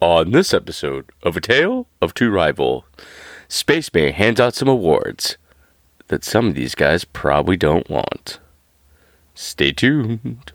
On this episode of A Tale of Two Rival, Spaceman hands out some awards that some of these guys probably don't want. Stay tuned.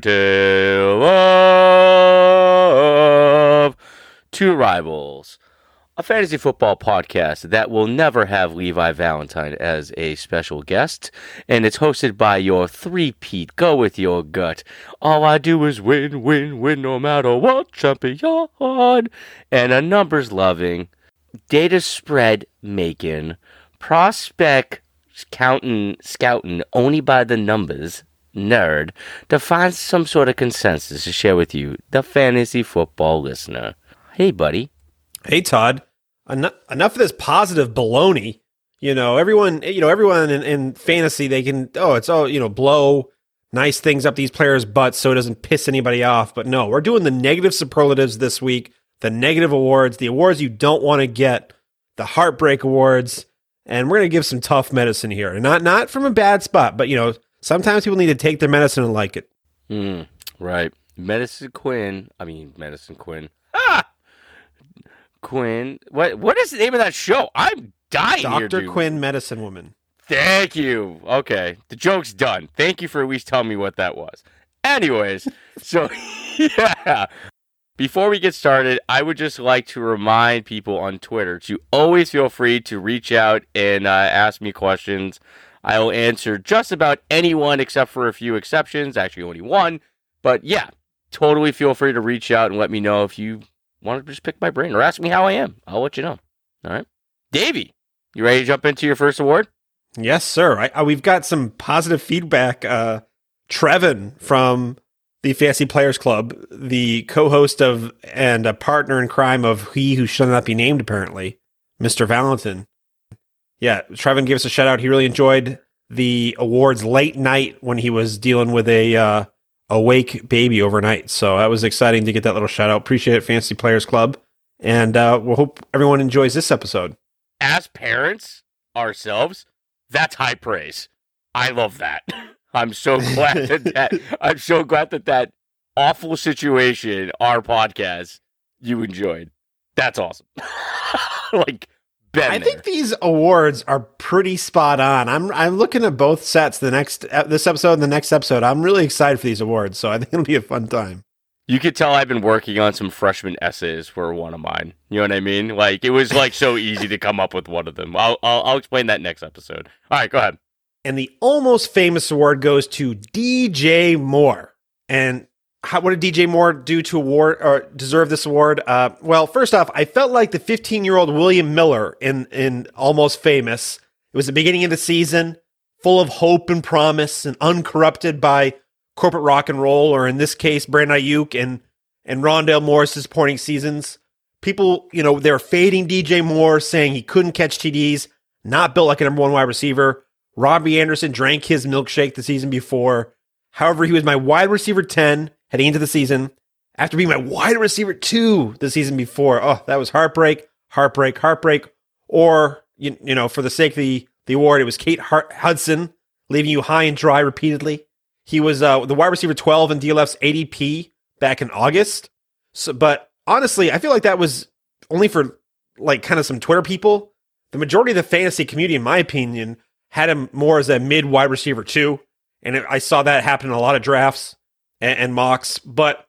Tale of two rivals, a fantasy football podcast that will never have Levi Valentine as a special guest, and it's hosted by your three Pete. Go with your gut. All I do is win, win, win, no matter what champion, and a numbers loving, data spread making, prospect counting, scouting only by the numbers nerd to find some sort of consensus to share with you, the fantasy football listener. Hey, buddy. Hey, Todd. Enough, enough of this positive baloney. You know, everyone. You know, everyone in, in fantasy they can. Oh, it's all you know. Blow nice things up these players' butts so it doesn't piss anybody off. But no, we're doing the negative superlatives this week. The negative awards, the awards you don't want to get, the heartbreak awards, and we're gonna give some tough medicine here. Not not from a bad spot, but you know, sometimes people need to take their medicine and like it. Mm, right. Medicine Quinn. I mean, Medicine Quinn. Ah! Quinn. What? What is the name of that show? I'm dying Dr. Quinn, medicine woman. Thank you. Okay. The joke's done. Thank you for at least telling me what that was. Anyways, so yeah. Before we get started, I would just like to remind people on Twitter to always feel free to reach out and uh, ask me questions. I will answer just about anyone except for a few exceptions, actually, only one. But yeah, totally feel free to reach out and let me know if you want to just pick my brain or ask me how I am. I'll let you know. All right. Davey, you ready to jump into your first award? Yes, sir. I, I, we've got some positive feedback. Uh, Trevin from the Fantasy Players Club, the co-host of and a partner in crime of He Who Shall Not Be Named, apparently, Mr. Valentin. Yeah, Trevin gave us a shout out. He really enjoyed the awards late night when he was dealing with a uh, awake baby overnight. So that was exciting to get that little shout out. Appreciate it, Fantasy Players Club, and uh, we'll hope everyone enjoys this episode. As parents ourselves, that's high praise. I love that. I'm so glad that, that I'm so glad that that awful situation, our podcast, you enjoyed. That's awesome. like, been I there. think these awards are pretty spot on. I'm I'm looking at both sets. The next uh, this episode and the next episode. I'm really excited for these awards. So I think it'll be a fun time. you could tell I've been working on some freshman essays for one of mine. You know what I mean? Like it was like so easy to come up with one of them. I'll I'll, I'll explain that next episode. All right, go ahead. And the almost famous award goes to DJ Moore. And how, what did DJ Moore do to award or deserve this award? Uh, well, first off, I felt like the 15 year old William Miller in in Almost Famous. It was the beginning of the season, full of hope and promise, and uncorrupted by corporate rock and roll, or in this case, Brandon Aiyuk and and Rondale Moore's disappointing seasons. People, you know, they're fading DJ Moore, saying he couldn't catch TDs, not built like a number one wide receiver. Robbie Anderson drank his milkshake the season before. However, he was my wide receiver 10 heading into the season after being my wide receiver 2 the season before. Oh, that was heartbreak, heartbreak, heartbreak. Or, you, you know, for the sake of the, the award, it was Kate Hart- Hudson leaving you high and dry repeatedly. He was uh, the wide receiver 12 in DLF's ADP back in August. So, but honestly, I feel like that was only for like kind of some Twitter people. The majority of the fantasy community, in my opinion, had him more as a mid wide receiver too, and I saw that happen in a lot of drafts and, and, mocks. But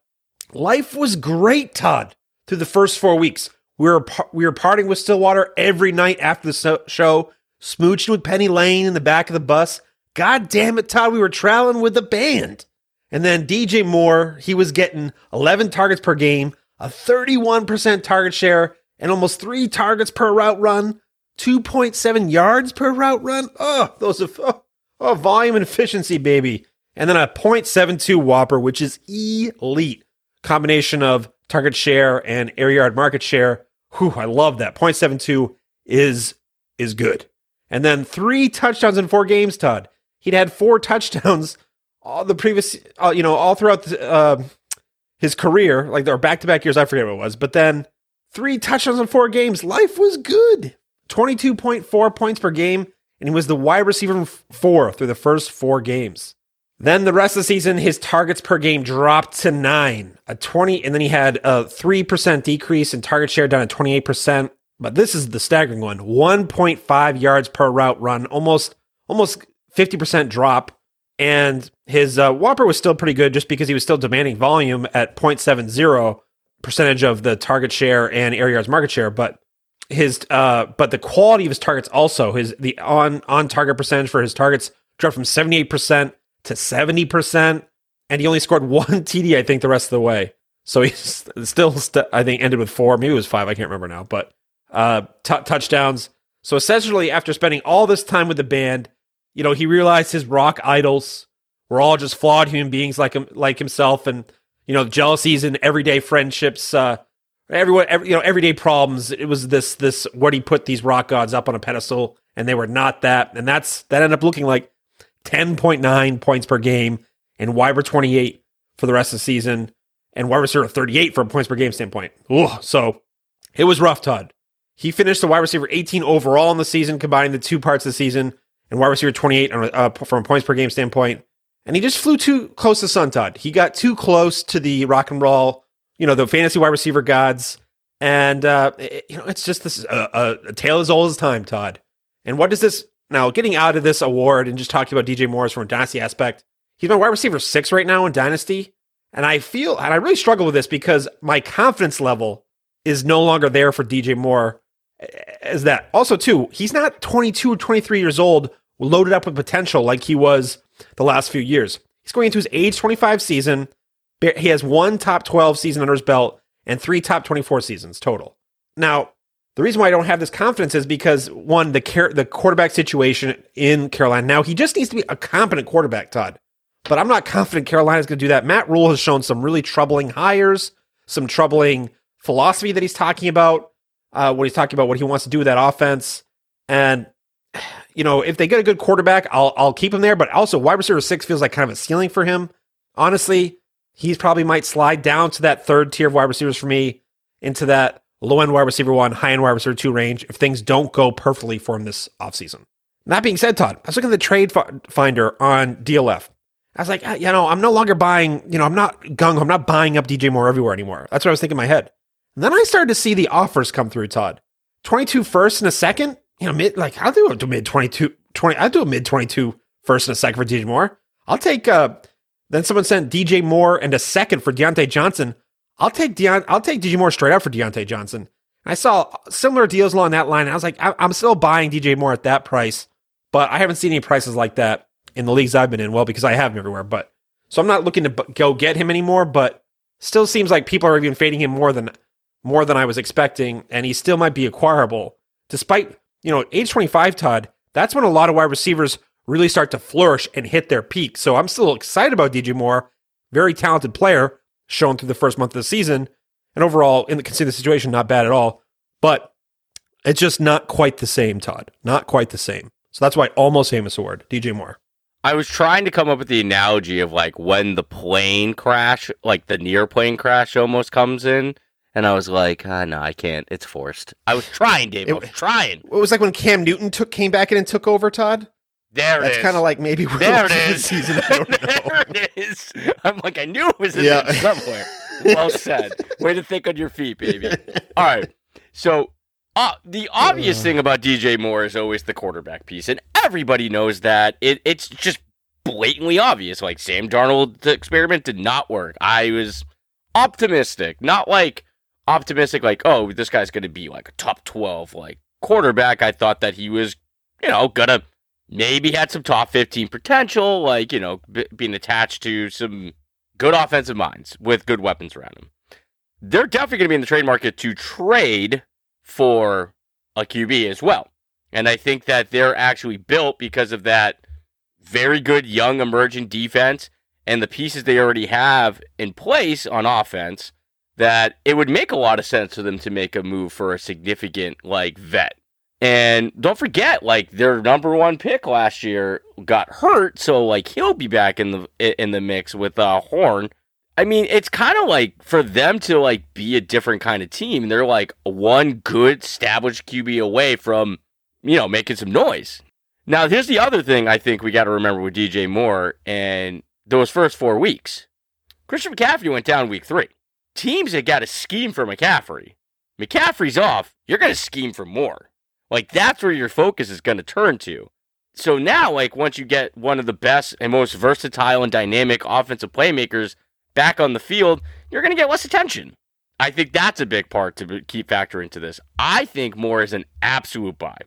life was great, Todd. Through the first four weeks, we were we were partying with Stillwater every night after the show, smooching with Penny Lane in the back of the bus. God damn it, Todd, we were traveling with the band. And then DJ Moore, he was getting 11 targets per game, a 31% target share, and almost three targets per route run. 2.7 yards per route run. Oh, those are oh, oh, volume and efficiency, baby. And then a 0.72 WOPR, which is elite combination of target share and air yard market share. Whew, I love that. 0.72 is is good. And then three touchdowns in four games, Todd. He'd had four touchdowns all the previous, uh, you know, all throughout the, uh, his career, like their back to back years. I forget what it was, but then three touchdowns in four games. Life was good. 22.4 points per game, and he was the wide receiver four through the first four games. Then the rest of the season, his targets per game dropped to nine, a 20, and then he had a 3% decrease in target share down to 28%. But this is the staggering one 1.5 yards per route run, almost, almost 50% drop. And his uh, WOPR was still pretty good just because he was still demanding volume at 0.70 percentage of the target share and air yards market share. But his, uh, but the quality of his targets also, his, the on, on target percentage for his targets dropped from 78% to 70%. And he only scored one TD, I think, the rest of the way. So he's still, st- I think, ended with four. Maybe it was five. I can't remember now. But uh, t- touchdowns. So essentially, after spending all this time with the band, you know, he realized his rock idols were all just flawed human beings like him, like himself, and you know, jealousies and everyday friendships, uh, everyone, every, you know, everyday problems. It was this this what he put these rock gods up on a pedestal, and they were not that, and that's that ended up looking like 10.9 points per game and wide 28 for the rest of the season and wide receiver 38 from points per game standpoint. Ooh, so it was rough, Todd. He finished the wide receiver 18 overall in the season, combining the two parts of the season, and wide receiver 28 uh, from points per game standpoint. And he just flew too close to Sun Todd. He got too close to the rock and roll, you know, the fantasy wide receiver gods. And, uh, it, you know, it's just this uh, a, a tale as old as time, Todd. And what does this now, getting out of this award and just talking about DJ Morris from a dynasty aspect, he's my wide receiver six right now in dynasty. And I feel, and I really struggle with this because my confidence level is no longer there for DJ Moore as that. Also, too, he's not 22 or 23 years old, loaded up with potential like he was the last few years. He's going into his age 25 season. He has one top 12 season under his belt and three top 24 seasons total. Now, the reason why I don't have this confidence is because one, the the quarterback situation in Carolina. Now he just needs to be a competent quarterback, Todd. But I'm not confident Carolina's going to do that. Matt Rhule has shown some really troubling hires, some troubling philosophy that he's talking about. Uh, what he's talking about, what he wants to do with that offense, and you know, if they get a good quarterback, I'll I'll keep him there. But also, wide receiver six feels like kind of a ceiling for him. Honestly, he's probably might slide down to that third tier of wide receivers for me, into that low end wide receiver one, high end wide receiver two range if things don't go perfectly for him this offseason. That being said, Todd, I was looking at the trade finder on DLF. I was like, ah, you know, I'm no longer buying, you know, I'm not gung, I'm not buying up DJ Moore everywhere anymore. That's what I was thinking in my head. And then I started to see the offers come through, Todd. 22 first and a second, you know, mid, like I'll do a mid 22, 20, I'll do a mid 22 first and a second for DJ Moore. I'll take, uh, then someone sent DJ Moore and a second for Diontae Johnson. I'll take Deon- I'll take DJ Moore straight up for Diontae Johnson. I saw similar deals along that line. I was like, I- I'm still buying DJ Moore at that price, but I haven't seen any prices like that in the leagues I've been in. Well, because I have him everywhere, but so I'm not looking to b- go get him anymore. But still seems like people are even fading him more than more than I was expecting, and he still might be acquirable, despite you know age 25. Todd, that's when a lot of wide receivers really start to flourish and hit their peak. So I'm still excited about DJ Moore, very talented player shown through the first month of the season. And overall, in the considering the situation, not bad at all. But it's just not quite the same, Todd. Not quite the same. So that's why almost famous award, DJ Moore. I was trying to come up with the analogy of like when the plane crash, like the near plane crash almost comes in. And I was like, ah, no, I can't. It's forced. I was trying, Dave. It, I was trying. It was like when Cam Newton took came back in and took over, Todd. There it is. That's kind of like maybe we're there it is. Season, there it is. I'm like, I knew it was in yeah. there somewhere. Well said. Way to think on your feet, baby. All right. So uh, the obvious uh. thing about DJ Moore is always the quarterback piece, and everybody knows that. It, it's just blatantly obvious. Like Sam Darnold, the experiment did not work. I was optimistic, not like optimistic, like oh, this guy's going to be like a top twelve like quarterback. I thought that he was, you know, gonna maybe had some top 15 potential, like, you know, b- being attached to some good offensive minds with good weapons around him. They're definitely going to be in the trade market to trade for a QB as well. And I think that they're actually built because of that very good young emerging defense and the pieces they already have in place on offense that it would make a lot of sense for them to make a move for a significant like vet. And don't forget, like their number one pick last year got hurt, so like he'll be back in the in the mix with uh, Horn. I mean, it's kind of like for them to like be a different kind of team. They're like one good established QB away from you know making some noise. Now, here's the other thing I think we got to remember with DJ Moore and those first four weeks. Christian McCaffrey went down week three. Teams had got to scheme for McCaffrey. McCaffrey's off. You're going to scheme for more. Like that's where your focus is going to turn to. So now, like once you get one of the best and most versatile and dynamic offensive playmakers back on the field, you're going to get less attention. I think that's a big part to keep factor into this. I think Moore is an absolute buy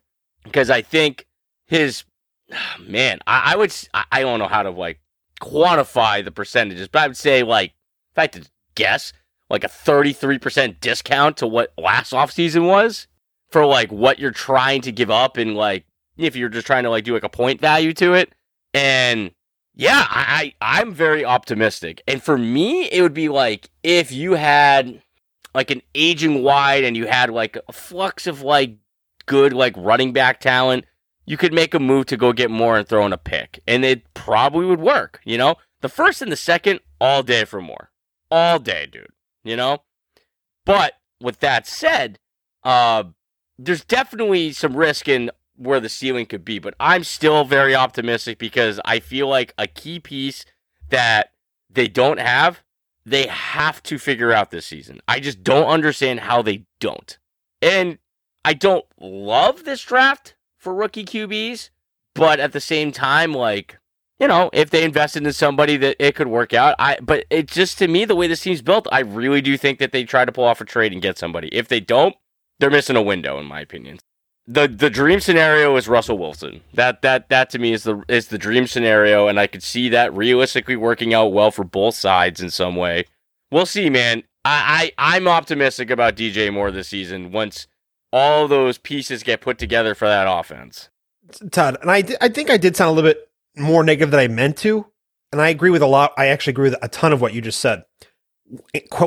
because I think his man, I, I would I don't know how to like quantify the percentages, but I would say like if I had to guess, like a 33% discount to what last offseason was for like what you're trying to give up and like if you're just trying to like do like a point value to it. And yeah, I, I I'm very optimistic. And for me, it would be like if you had like an aging wide and you had like a flux of like good like running back talent, you could make a move to go get more and throw in a pick. And it probably would work, you know? The first and the second, all day for more. All day, dude. You know? But with that said, uh there's definitely some risk in where the ceiling could be, but I'm still very optimistic because I feel like a key piece that they don't have, they have to figure out this season. I just don't understand how they don't. And I don't love this draft for rookie QBs, but at the same time, like, you know, if they invested in somebody that it could work out, I but it just to me, the way this team's built, I really do think that they try to pull off a trade and get somebody. If they don't, they're missing a window, in my opinion. the The dream scenario is Russell Wilson. That that that to me is the is the dream scenario, and I could see that realistically working out well for both sides in some way. We'll see, man. I, I I'm optimistic about DJ Moore this season once all those pieces get put together for that offense. Todd, and I I think I did sound a little bit more negative than I meant to, and I agree with a lot. I actually agree with a ton of what you just said.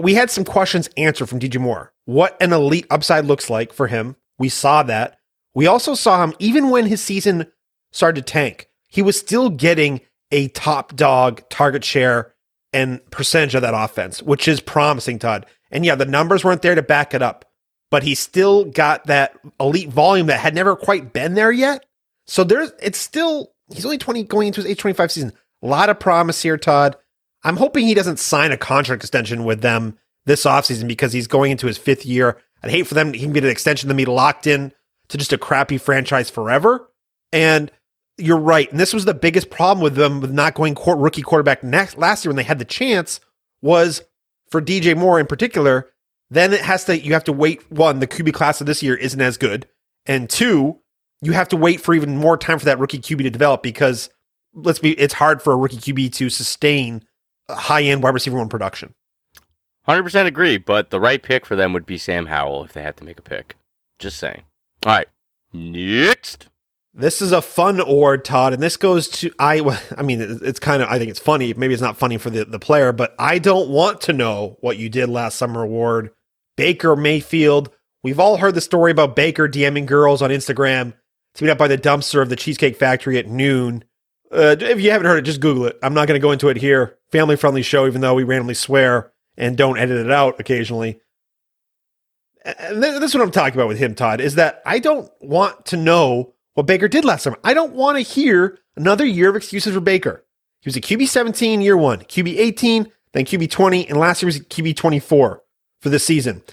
We had some questions answered from DJ Moore what an elite upside looks like for him. We saw that. We also saw him, even when his season started to tank, he was still getting a top dog target share and percentage of that offense, which is promising, Todd. And yeah, the numbers weren't there to back it up, but he still got that elite volume that had never quite been there yet. So there's, it's still, he's only 20 going into his age 25 season. A lot of promise here, Todd. I'm hoping he doesn't sign a contract extension with them this offseason because he's going into his fifth year. I'd hate for them, he can get an extension to be locked in to just a crappy franchise forever. And you're right. And this was the biggest problem with them with not going court, rookie quarterback next last year when they had the chance was for DJ Moore in particular. Then it has to, you have to wait. One, the QB class of this year isn't as good. And two, you have to wait for even more time for that rookie QB to develop because let's be, it's hard for a rookie QB to sustain high end wide receiver one production. 100% agree, but the right pick for them would be Sam Howell if they had to make a pick. Just saying. All right. Next. This is a fun award, Todd, and this goes to I. I mean, it's kind of. I think it's funny. Maybe it's not funny for the the player, but I don't want to know what you did last summer. Award, Baker Mayfield. We've all heard the story about Baker DMing girls on Instagram to up by the dumpster of the Cheesecake Factory at noon. Uh, if you haven't heard it, just Google it. I'm not going to go into it here. Family friendly show, even though we randomly swear and don't edit it out occasionally. And that's what I'm talking about with him, Todd, is that I don't want to know what Baker did last summer. I don't want to hear another year of excuses for Baker. He was a QB 17 year one, QB 18, then QB 20, and last year was QB 24 for the season.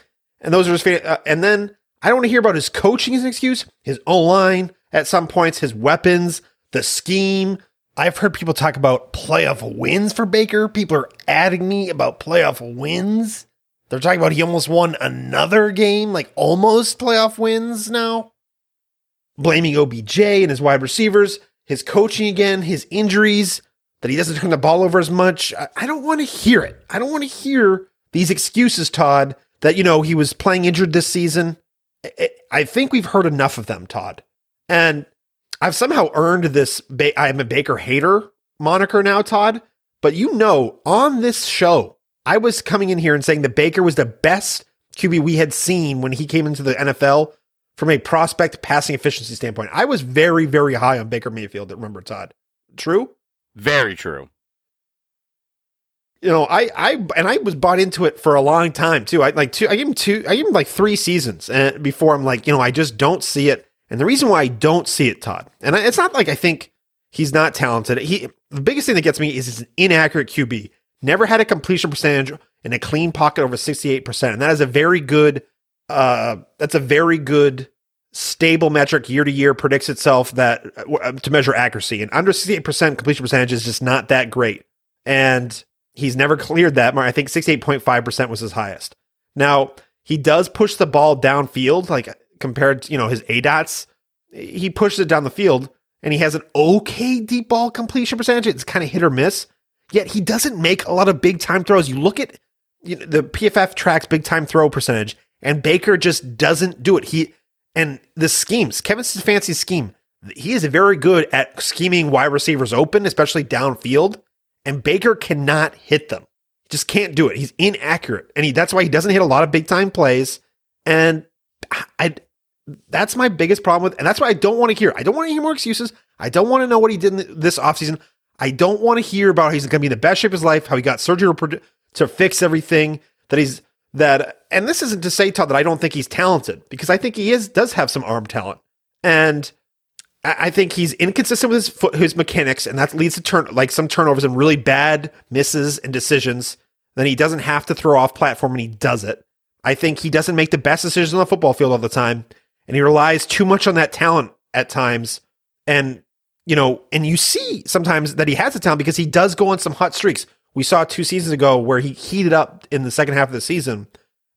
And those are his, uh, and then I don't want to hear about his coaching as an excuse, his O line at some points, his weapons, the scheme, I've heard people talk about playoff wins for Baker. People are adding me about playoff wins. They're talking about he almost won another game, like almost playoff wins now. Blaming OBJ and his wide receivers, his coaching again, his injuries, that he doesn't turn the ball over as much. I, don't want to hear it. I don't want to hear these excuses, Todd, that, you know, he was playing injured this season. I think we've heard enough of them, Todd. And I've somehow earned this ba- I'm a Baker hater moniker now, Todd, But you know, on this show, I was coming in here and saying that Baker was the best QB we had seen when he came into the NFL from a prospect passing efficiency standpoint. I was very, very high on Baker Mayfield. Remember, Todd? True. Very true. You know, I, I, and I was bought into it for a long time too. I like two, I gave him two, I gave him like three seasons and before I'm like, you know, I just don't see it. And the reason why I don't see it, Todd, and it's not like I think he's not talented. He, the biggest thing that gets me is he's an inaccurate QB. Never had a completion percentage in a clean pocket over 68%. And that is a very good, uh, that's a very good stable metric year to year predicts itself that uh, to measure accuracy. And under 68% completion percentage is just not that great. And he's never cleared that. I think 68.5% was his highest. Now, he does push the ball downfield, like compared to, you know, his aDOTs. He pushes it down the field and he has an okay deep ball completion percentage. It's kind of hit or miss. Yet he doesn't make a lot of big time throws. You look at you know, the PFF tracks big time throw percentage, and Baker just doesn't do it. He and the schemes, Kevin Stefanski's scheme, he is very good at scheming wide receivers open, especially downfield. And Baker cannot hit them. He just can't do it. He's inaccurate, and he that's why he doesn't hit a lot of big time plays. And I, that's my biggest problem with, and that's why I don't want to hear. I don't want to hear more excuses. I don't want to know what he did in this offseason. I don't want to hear about he's going to be in the best shape of his life, how he got surgery to fix everything, that he's that and this isn't to say Todd that I don't think he's talented because I think he is does have some arm talent. And I think he's inconsistent with his foot, his mechanics, and that leads to turn like some turnovers and really bad misses and decisions. Then he doesn't have to throw off platform, and he does it. I think he doesn't make the best decisions on the football field all the time, and he relies too much on that talent at times. And you know, and you see sometimes that he has the talent because he does go on some hot streaks. We saw two seasons ago where he heated up in the second half of the season.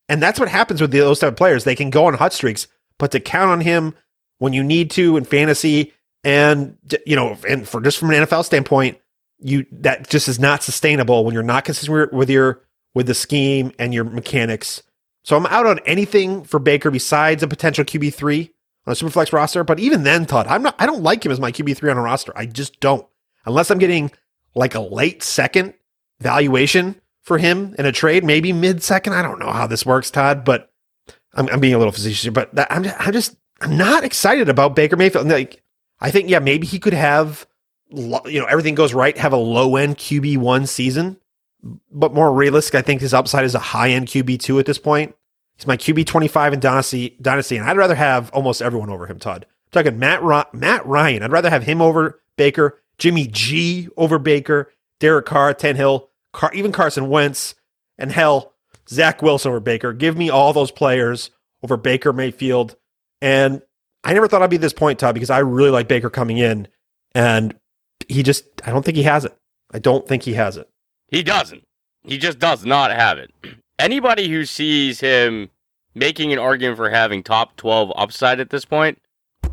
And that's what happens with those type of players. They can go on hot streaks, but to count on him when you need to in fantasy and you know, and for just from an NFL standpoint, you that just is not sustainable when you're not consistent with your with the scheme and your mechanics. So I'm out on anything for Baker besides a potential QB three on a superflex roster. But even then, Todd, I'm not I don't like him as my QB three on a roster. I just don't. Unless I'm getting like a late second valuation for him in a trade, maybe mid second. I don't know how this works, Todd, but I'm, I'm being a little facetious here. But that, I'm, just, I'm just, I'm not excited about Baker Mayfield. Like, I think, yeah, maybe he could have, you know, everything goes right, have a low end QB one season, but more realistic. I think his upside is a high end QB two at this point. He's my QB 25 in Dynasty, Dynasty, and I'd rather have almost everyone over him, Todd. I'm talking Matt, Matt Ryan. I'd rather have him over Baker, Jimmy G over Baker, Derek Carr, Tannehill. Car- even Carson Wentz, and hell, Zach Wilson over Baker. Give me all those players over Baker Mayfield. And I never thought I'd be at this point, Todd, because I really like Baker coming in. And he just, I don't think he has it. I don't think he has it. He doesn't. He just does not have it. Anybody who sees him making an argument for having top 12 upside at this point,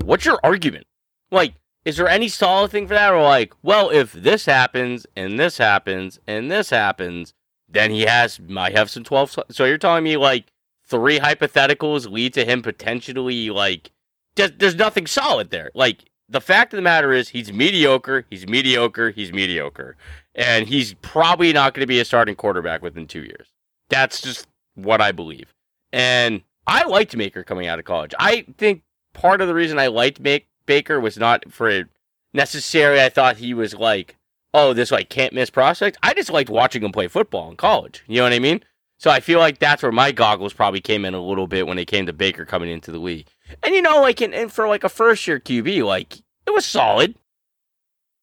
what's your argument? Like, is there any solid thing for that? Or like, well, if this happens and this happens and this happens, then he has might have some twelve. So you're telling me like three hypotheticals lead to him potentially like there's, there's nothing solid there. Like the fact of the matter is he's mediocre. He's mediocre. He's mediocre, and he's probably not going to be a starting quarterback within two years. That's just what I believe. And I liked Maker coming out of college. I think part of the reason I liked make Baker was not for necessarily. I thought he was like, oh, this like can't miss prospect. I just liked watching him play football in college. You know what I mean? So I feel like that's where my goggles probably came in a little bit when it came to Baker coming into the league. And you know, like in, and for like a first year QB, like it was solid,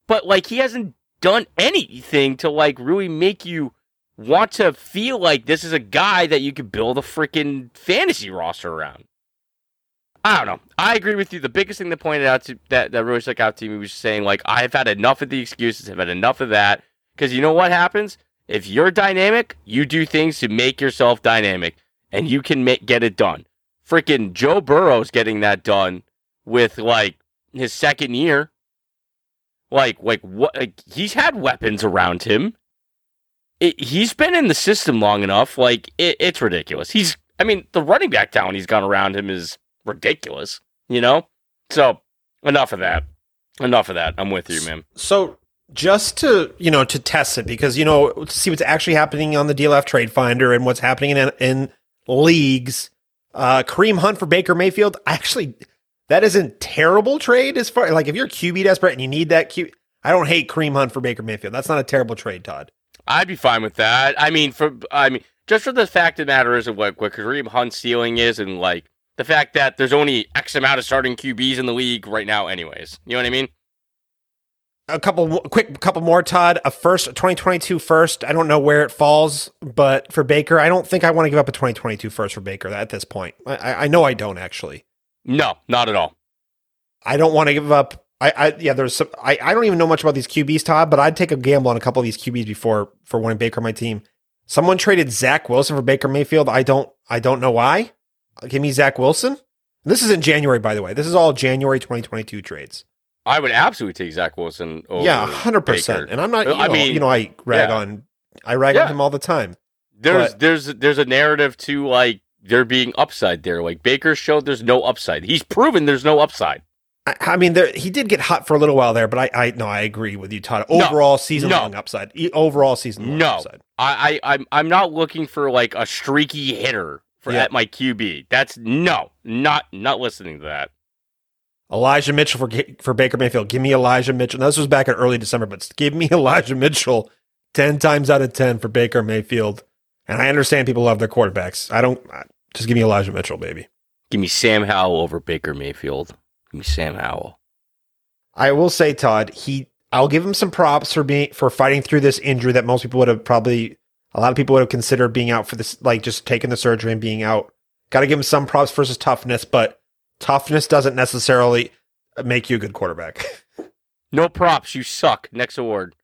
but like he hasn't done anything to like really make you want to feel like this is a guy that you could build a freaking fantasy roster around. I don't know. I agree with you. The biggest thing that pointed out to that that really stuck out to me was saying like I've had enough of the excuses. I've had enough of that because you know what happens if you're dynamic, you do things to make yourself dynamic, and you can make get it done. Freaking Joe Burrow's getting that done with like his second year. Like like what? Like, he's had weapons around him. It, he's been in the system long enough. Like it, it's ridiculous. He's I mean the running back talent he's got around him is ridiculous, you know? So enough of that. Enough of that. I'm with you, man. So just to you know to test it because you know to see what's actually happening on the DLF Trade Finder and what's happening in in leagues. Uh, Kareem Hunt for Baker Mayfield. I actually, that isn't terrible trade as far like if you're QB desperate and you need that Q. I don't hate Kareem Hunt for Baker Mayfield. That's not a terrible trade, Todd. I'd be fine with that. I mean, for I mean, just for the fact of the matter is of what what Kareem Hunt's ceiling is, and like the fact that there's only X amount of starting QBs in the league right now, anyways. You know what I mean? a couple quick couple more todd a first 2022 first i don't know where it falls but for baker i don't think i want to give up a 2022 first for baker at this point i, I know i don't actually no not at all i don't want to give up I, I yeah there's some I, I don't even know much about these qb's todd but i'd take a gamble on a couple of these qb's before for wanting baker on my team someone traded zach wilson for baker mayfield i don't i don't know why give me zach wilson this is in january by the way this is all january 2022 trades I would absolutely take Zach Wilson. yeah, hundred percent. And I'm not. You know, I mean, you know, I rag yeah. on, I rag yeah. on him all the time. There's but, there's there's a narrative to like there being upside there. Like Baker showed, there's no upside. He's proven there's no upside. I, I mean, there, he did get hot for a little while there, but I, I no, I agree with you, Todd. Overall, no, season long upside. Overall, season long no. upside. I, I, I'm I'm not looking for like a streaky hitter for yeah. at my QB. That's no, not not listening to that. Elijah Mitchell for for Baker Mayfield. Give me Elijah Mitchell. Now, this was back in early December, but give me Elijah Mitchell ten times out of ten for Baker Mayfield. And I understand people love their quarterbacks. I don't. Just give me Elijah Mitchell, baby. Give me Sam Howell over Baker Mayfield. Give me Sam Howell. I will say, Todd, he. I'll give him some props for being for fighting through this injury that most people would have probably. A lot of people would have considered being out for this, like just taking the surgery and being out. Got to give him some props versus toughness, but toughness doesn't necessarily make you a good quarterback. no props. You suck. Next award.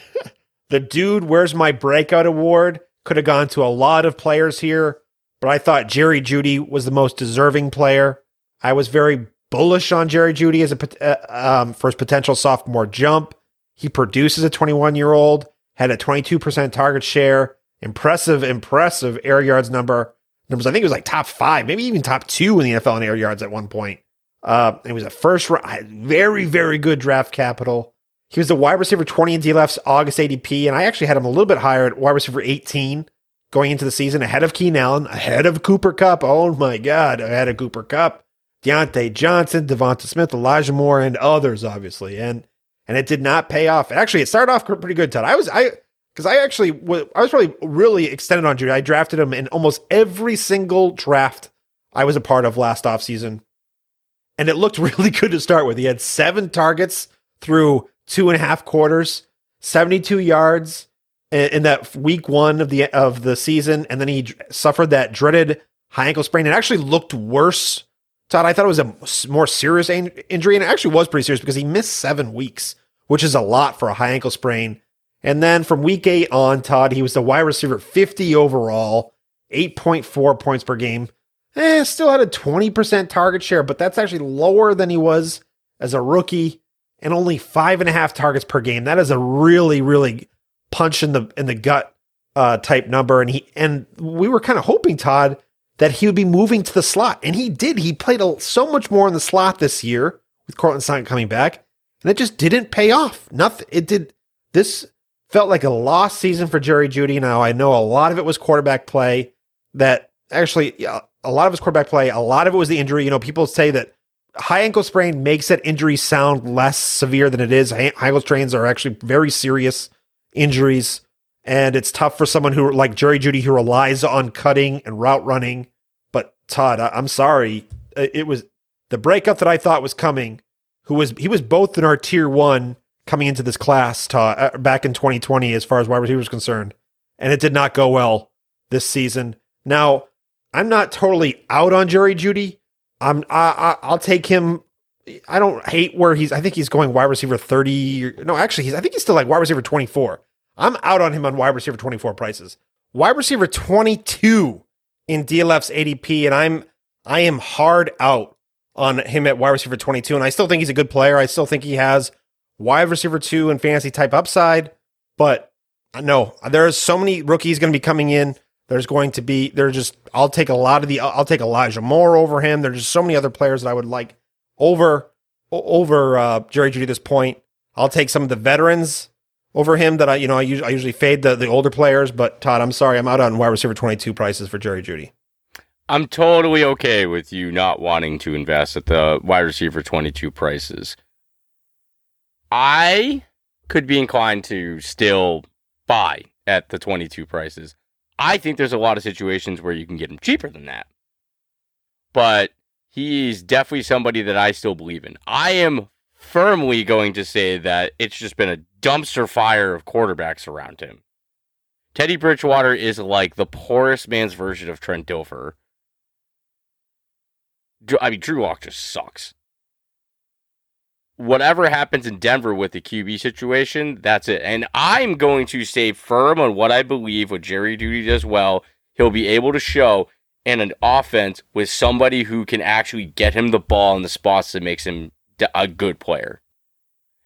the dude, where's my breakout award? Could have gone to a lot of players here, but I thought Jerry Jeudy was the most deserving player. I was very bullish on Jerry Jeudy as a uh, um, for his potential sophomore jump. He produces a 21 year old, had a 22% target share, impressive, impressive air yards number, numbers. I think it was like top five, maybe even top two in the NFL in air yards at one point. Uh, it was a first round, very, very good draft capital. He was the wide receiver 20 in DLF's August ADP, and I actually had him a little bit higher at wide receiver 18 going into the season, ahead of Keenan Allen, ahead of Cooper Kupp. Oh my God, ahead of Cooper Kupp, Diontae Johnson, Devonta Smith, Elijah Moore, and others, obviously. And and it did not pay off. Actually, it started off pretty good, Todd. I was I because I actually was, I was probably really extended on Jeudy. I drafted him in almost every single draft I was a part of last offseason. And it looked really good to start with. He had seven targets through two and a half quarters, 72 yards in, in that week one of the of the season, and then he suffered that dreaded high ankle sprain. It actually looked worse. Todd, I thought it was a more serious injury, and it actually was pretty serious because he missed seven weeks, which is a lot for a high ankle sprain. And then from week eight on, Todd, he was the wide receiver 50 overall, 8.4 points per game. Eh, still had a 20% target share, but that's actually lower than he was as a rookie and only five and a half targets per game. That is a really, really punch in the in the gut uh, type number. And he and we were kind of hoping, Todd, that he would be moving to the slot. And he did. He played a, so much more in the slot this year with Courtland Sutton coming back. And it just didn't pay off. Nothing. It did. This felt like a lost season for Jerry Jeudy. Now I know a lot of it was quarterback play. That actually, a lot of it was quarterback play. A lot of it was the injury. You know, people say that high ankle sprain makes that injury sound less severe than it is. High ankle sprains are actually very serious injuries, and it's tough for someone who like Jerry Jeudy who relies on cutting and route running. But Todd, I, I'm sorry, it was the breakup that I thought was coming. Who was he was both in our tier one coming into this class to, uh, back in 2020 as far as wide receiver was concerned, and it did not go well this season. Now, I'm not totally out on Jerry Jeudy. I'm I, I will take him. I don't hate where he's. I think he's going wide receiver 30. No, actually, he's. I think he's still like wide receiver 24. I'm out on him on wide receiver 24 prices. Wide receiver 22 in DLF's ADP, and I'm I am hard out on him at wide receiver 22. And I still think he's a good player. I still think he has wide receiver two and fantasy type upside. But no, there's so many rookies going to be coming in. There's going to be there's just I'll take a lot of the I'll take Elijah Moore over him. There's just so many other players that I would like over over uh, Jerry Jeudy at this point. I'll take some of the veterans over him that I, you know, I usually, I usually fade the, the older players. But Todd, I'm sorry, I'm out on wide receiver 22 prices for Jerry Jeudy. I'm totally okay with you not wanting to invest at the wide receiver 22 prices. I could be inclined to still buy at the 22 prices. I think there's a lot of situations where you can get him cheaper than that. But he's definitely somebody that I still believe in. I am firmly going to say that it's just been a dumpster fire of quarterbacks around him. Teddy Bridgewater is like the poorest man's version of Trent Dilfer. I mean, Drew Lock just sucks. Whatever happens in Denver with the QB situation, that's it. And I'm going to stay firm on what I believe what Jerry Jeudy does well. He'll be able to show in an offense with somebody who can actually get him the ball in the spots that makes him a good player.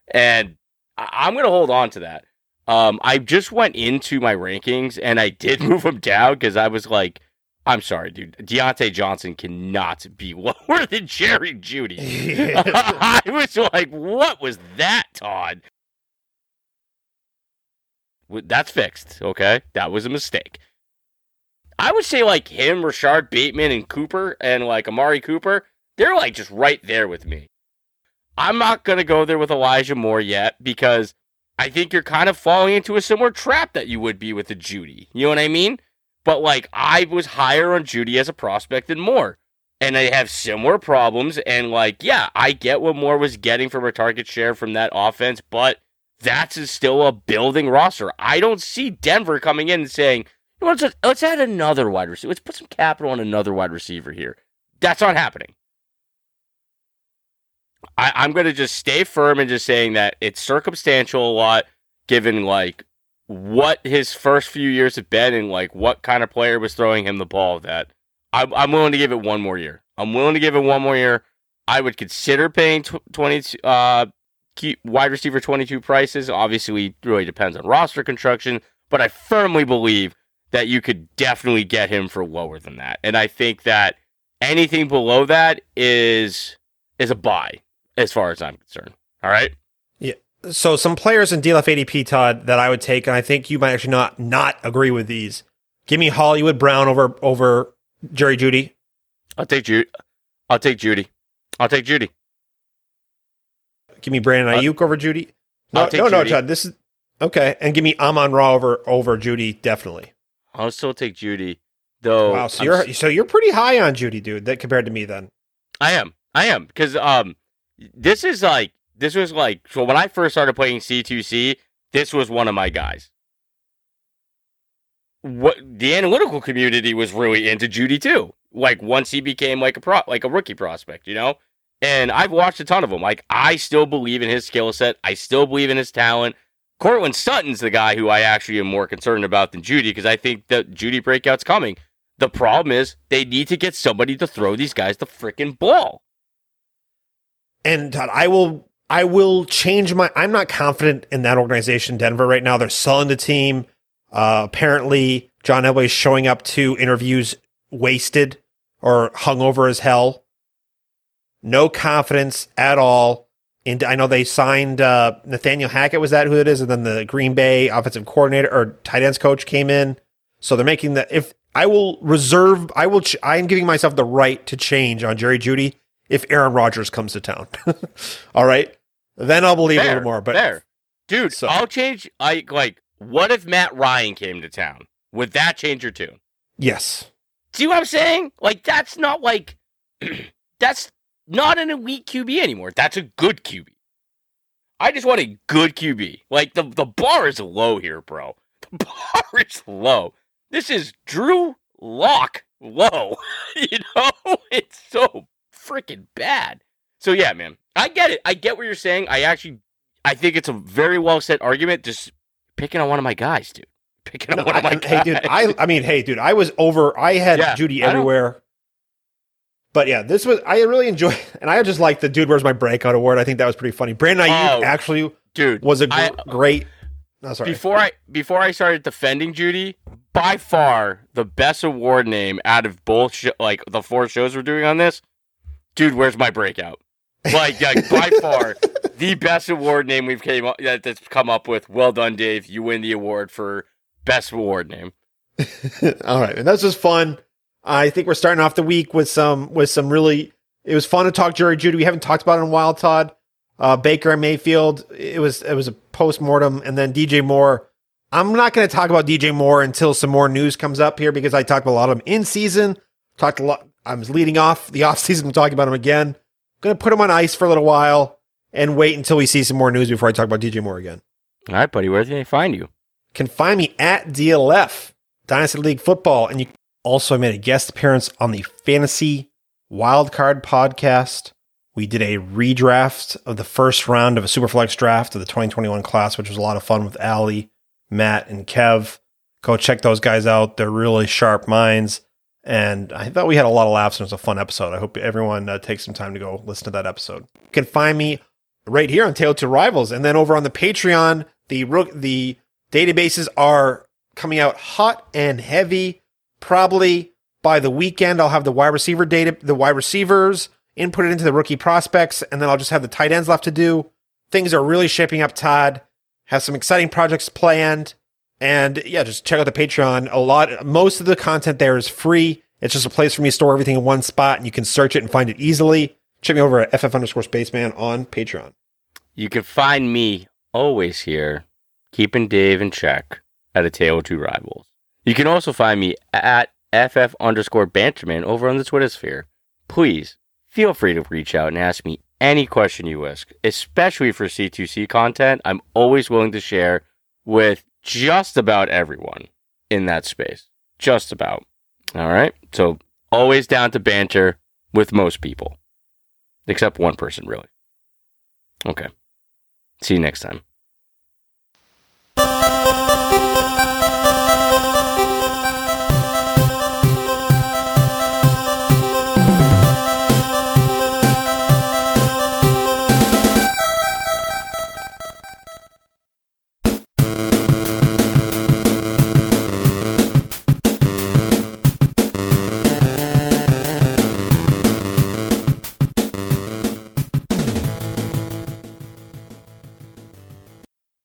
And I'm going to hold on to that. Um, I just went into my rankings and I did move him down because I was like, I'm sorry, dude. Diontae Johnson cannot be lower than Jerry Jeudy. I was like, what was that, Todd? That's fixed, okay? That was a mistake. I would say like him, Rashod Bateman, and Cooper, and like Amari Cooper, they're like just right there with me. I'm not going to go there with Elijah Moore yet because I think you're kind of falling into a similar trap that you would be with the Jeudy. You know what I mean? But like I was higher on Jeudy as a prospect than Moore. And they have similar problems. And like, yeah, I get what Moore was getting from a target share from that offense, but that's still a building roster. I don't see Denver coming in and saying, let's let's add another wide receiver. Let's put some capital on another wide receiver here. That's not happening. I, I'm going to just stay firm and just saying that it's circumstantial a lot, given like what his first few years have been and like what kind of player was throwing him the ball. That I'm, I'm willing to give it one more year. I'm willing to give it one more year. I would consider paying tw- 20 uh, wide receiver 22 prices. Obviously, really depends on roster construction, but I firmly believe that you could definitely get him for lower than that. And I think that anything below that is is a buy as far as I'm concerned. All right. So some players in DLF ADP, Todd, that I would take, and I think you might actually not not agree with these. Give me Hollywood Brown over over Jerry Jeudy. I'll take Jeudy. I'll take Jeudy. I'll take Jeudy. Give me Brandon Aiyuk over Jeudy. No, no, no, Todd. This is okay. And give me Amon Ra over over Jeudy. Definitely. I'll still take Jeudy. Though. Wow. So I'm, you're so you're pretty high on Jeudy, dude. That compared to me, then. I am. I am because um this is like this was like so when I first started playing C2C, this was one of my guys. What the analytical community was really into Jeudy too. Like once he became like a pro, like a rookie prospect, you know. And I've watched a ton of them. Like I still believe in his skill set. I still believe in his talent. Courtland Sutton's the guy who I actually am more concerned about than Jeudy because I think that Jeudy breakout's coming. The problem is they need to get somebody to throw these guys the freaking ball and Todd, I will I will change my. I'm not confident in that organization, Denver, right now. They're selling the team. Uh, apparently, John Elway is showing up to interviews wasted or hungover as hell. No confidence at all. And I know they signed uh, Nathaniel Hackett. Was that who it is? And then the Green Bay offensive coordinator or tight ends coach came in. So they're making that. If I will reserve, I will. Ch- I am giving myself the right to change on Jerry Jeudy if Aaron Rodgers comes to town. All right. Then I'll believe fair, a little more. But fair. Dude, so. I'll change I like what if Matt Ryan came to town? Would that change your tune? Yes. See what I'm saying? Like that's not like that's not an elite QB anymore. That's a good QB. I just want a good QB. Like the the bar is low here, bro. The bar is low. This is Drew Lock low. you know, it's so freaking bad. So yeah, man, I get it. I get what you're saying. I actually, I think it's a very well set argument. Just picking on one of my guys, dude. Picking no, on one I, of my guys. Hey, dude. I, I mean, hey, dude. I was over. I had yeah, Jeudy everywhere. But yeah, this was I really enjoyed, and I just like the dude. Where's my breakout award? I think that was pretty funny. Brandon Aiyuk oh, actually, dude, was a gr- I, great. No, sorry. Before I before I started defending Jeudy, by far the best award name out of both sh- like the four shows we're doing on this dude, where's my breakout? Like, like by far, the best award name we've came up, that's come up with. Well done, Dave. You win the award for best award name. All right, and that's just fun. I think we're starting off the week with some with some really. It was fun to talk Jerry Jeudy. We haven't talked about it in a while, Todd. Uh, Baker and Mayfield. It was it was a post mortem, and then DJ Moore. I'm not going to talk about DJ Moore until some more news comes up here because I talked a lot of him in season. Talked a lot. I was leading off the off season. I'm talking about him again. I'm Going to put him on ice for a little while and wait until we see some more news before I talk about DJ Moore again. All right, buddy. Where can they find you? Can find me at DLF Dynasty League Football, and you also made a guest appearance on the Fantasy Wildcard podcast. We did a redraft of the first round of a Superflex draft of the 2021 class, which was a lot of fun with Ali, Matt, and Kev. Go check those guys out. They're really sharp minds. And I thought we had a lot of laughs and it was a fun episode. I hope everyone uh, takes some time to go listen to that episode. You can find me right here on Tale to Rivals. And then over on the Patreon, the, the databases are coming out hot and heavy. Probably by the weekend, I'll have the wide receiver data, the wide receivers input it into the rookie prospects, and then I'll just have the tight ends left to do. Things are really shaping up, Todd. Have some exciting projects planned. And yeah, just check out the Patreon. A lot, most of the content there is free. It's just a place for me to store everything in one spot and you can search it and find it easily. Check me over at FF underscore spaceman on Patreon. You can find me always here, keeping Dave in check at a tale of two rivals. You can also find me at FF underscore banterman over on the Twitter sphere. Please feel free to reach out and ask me any question you ask, especially for C2C content. I'm always willing to share with just about everyone in that space. Just about. All right. So always down to banter with most people, except one person, really. Okay. See you next time.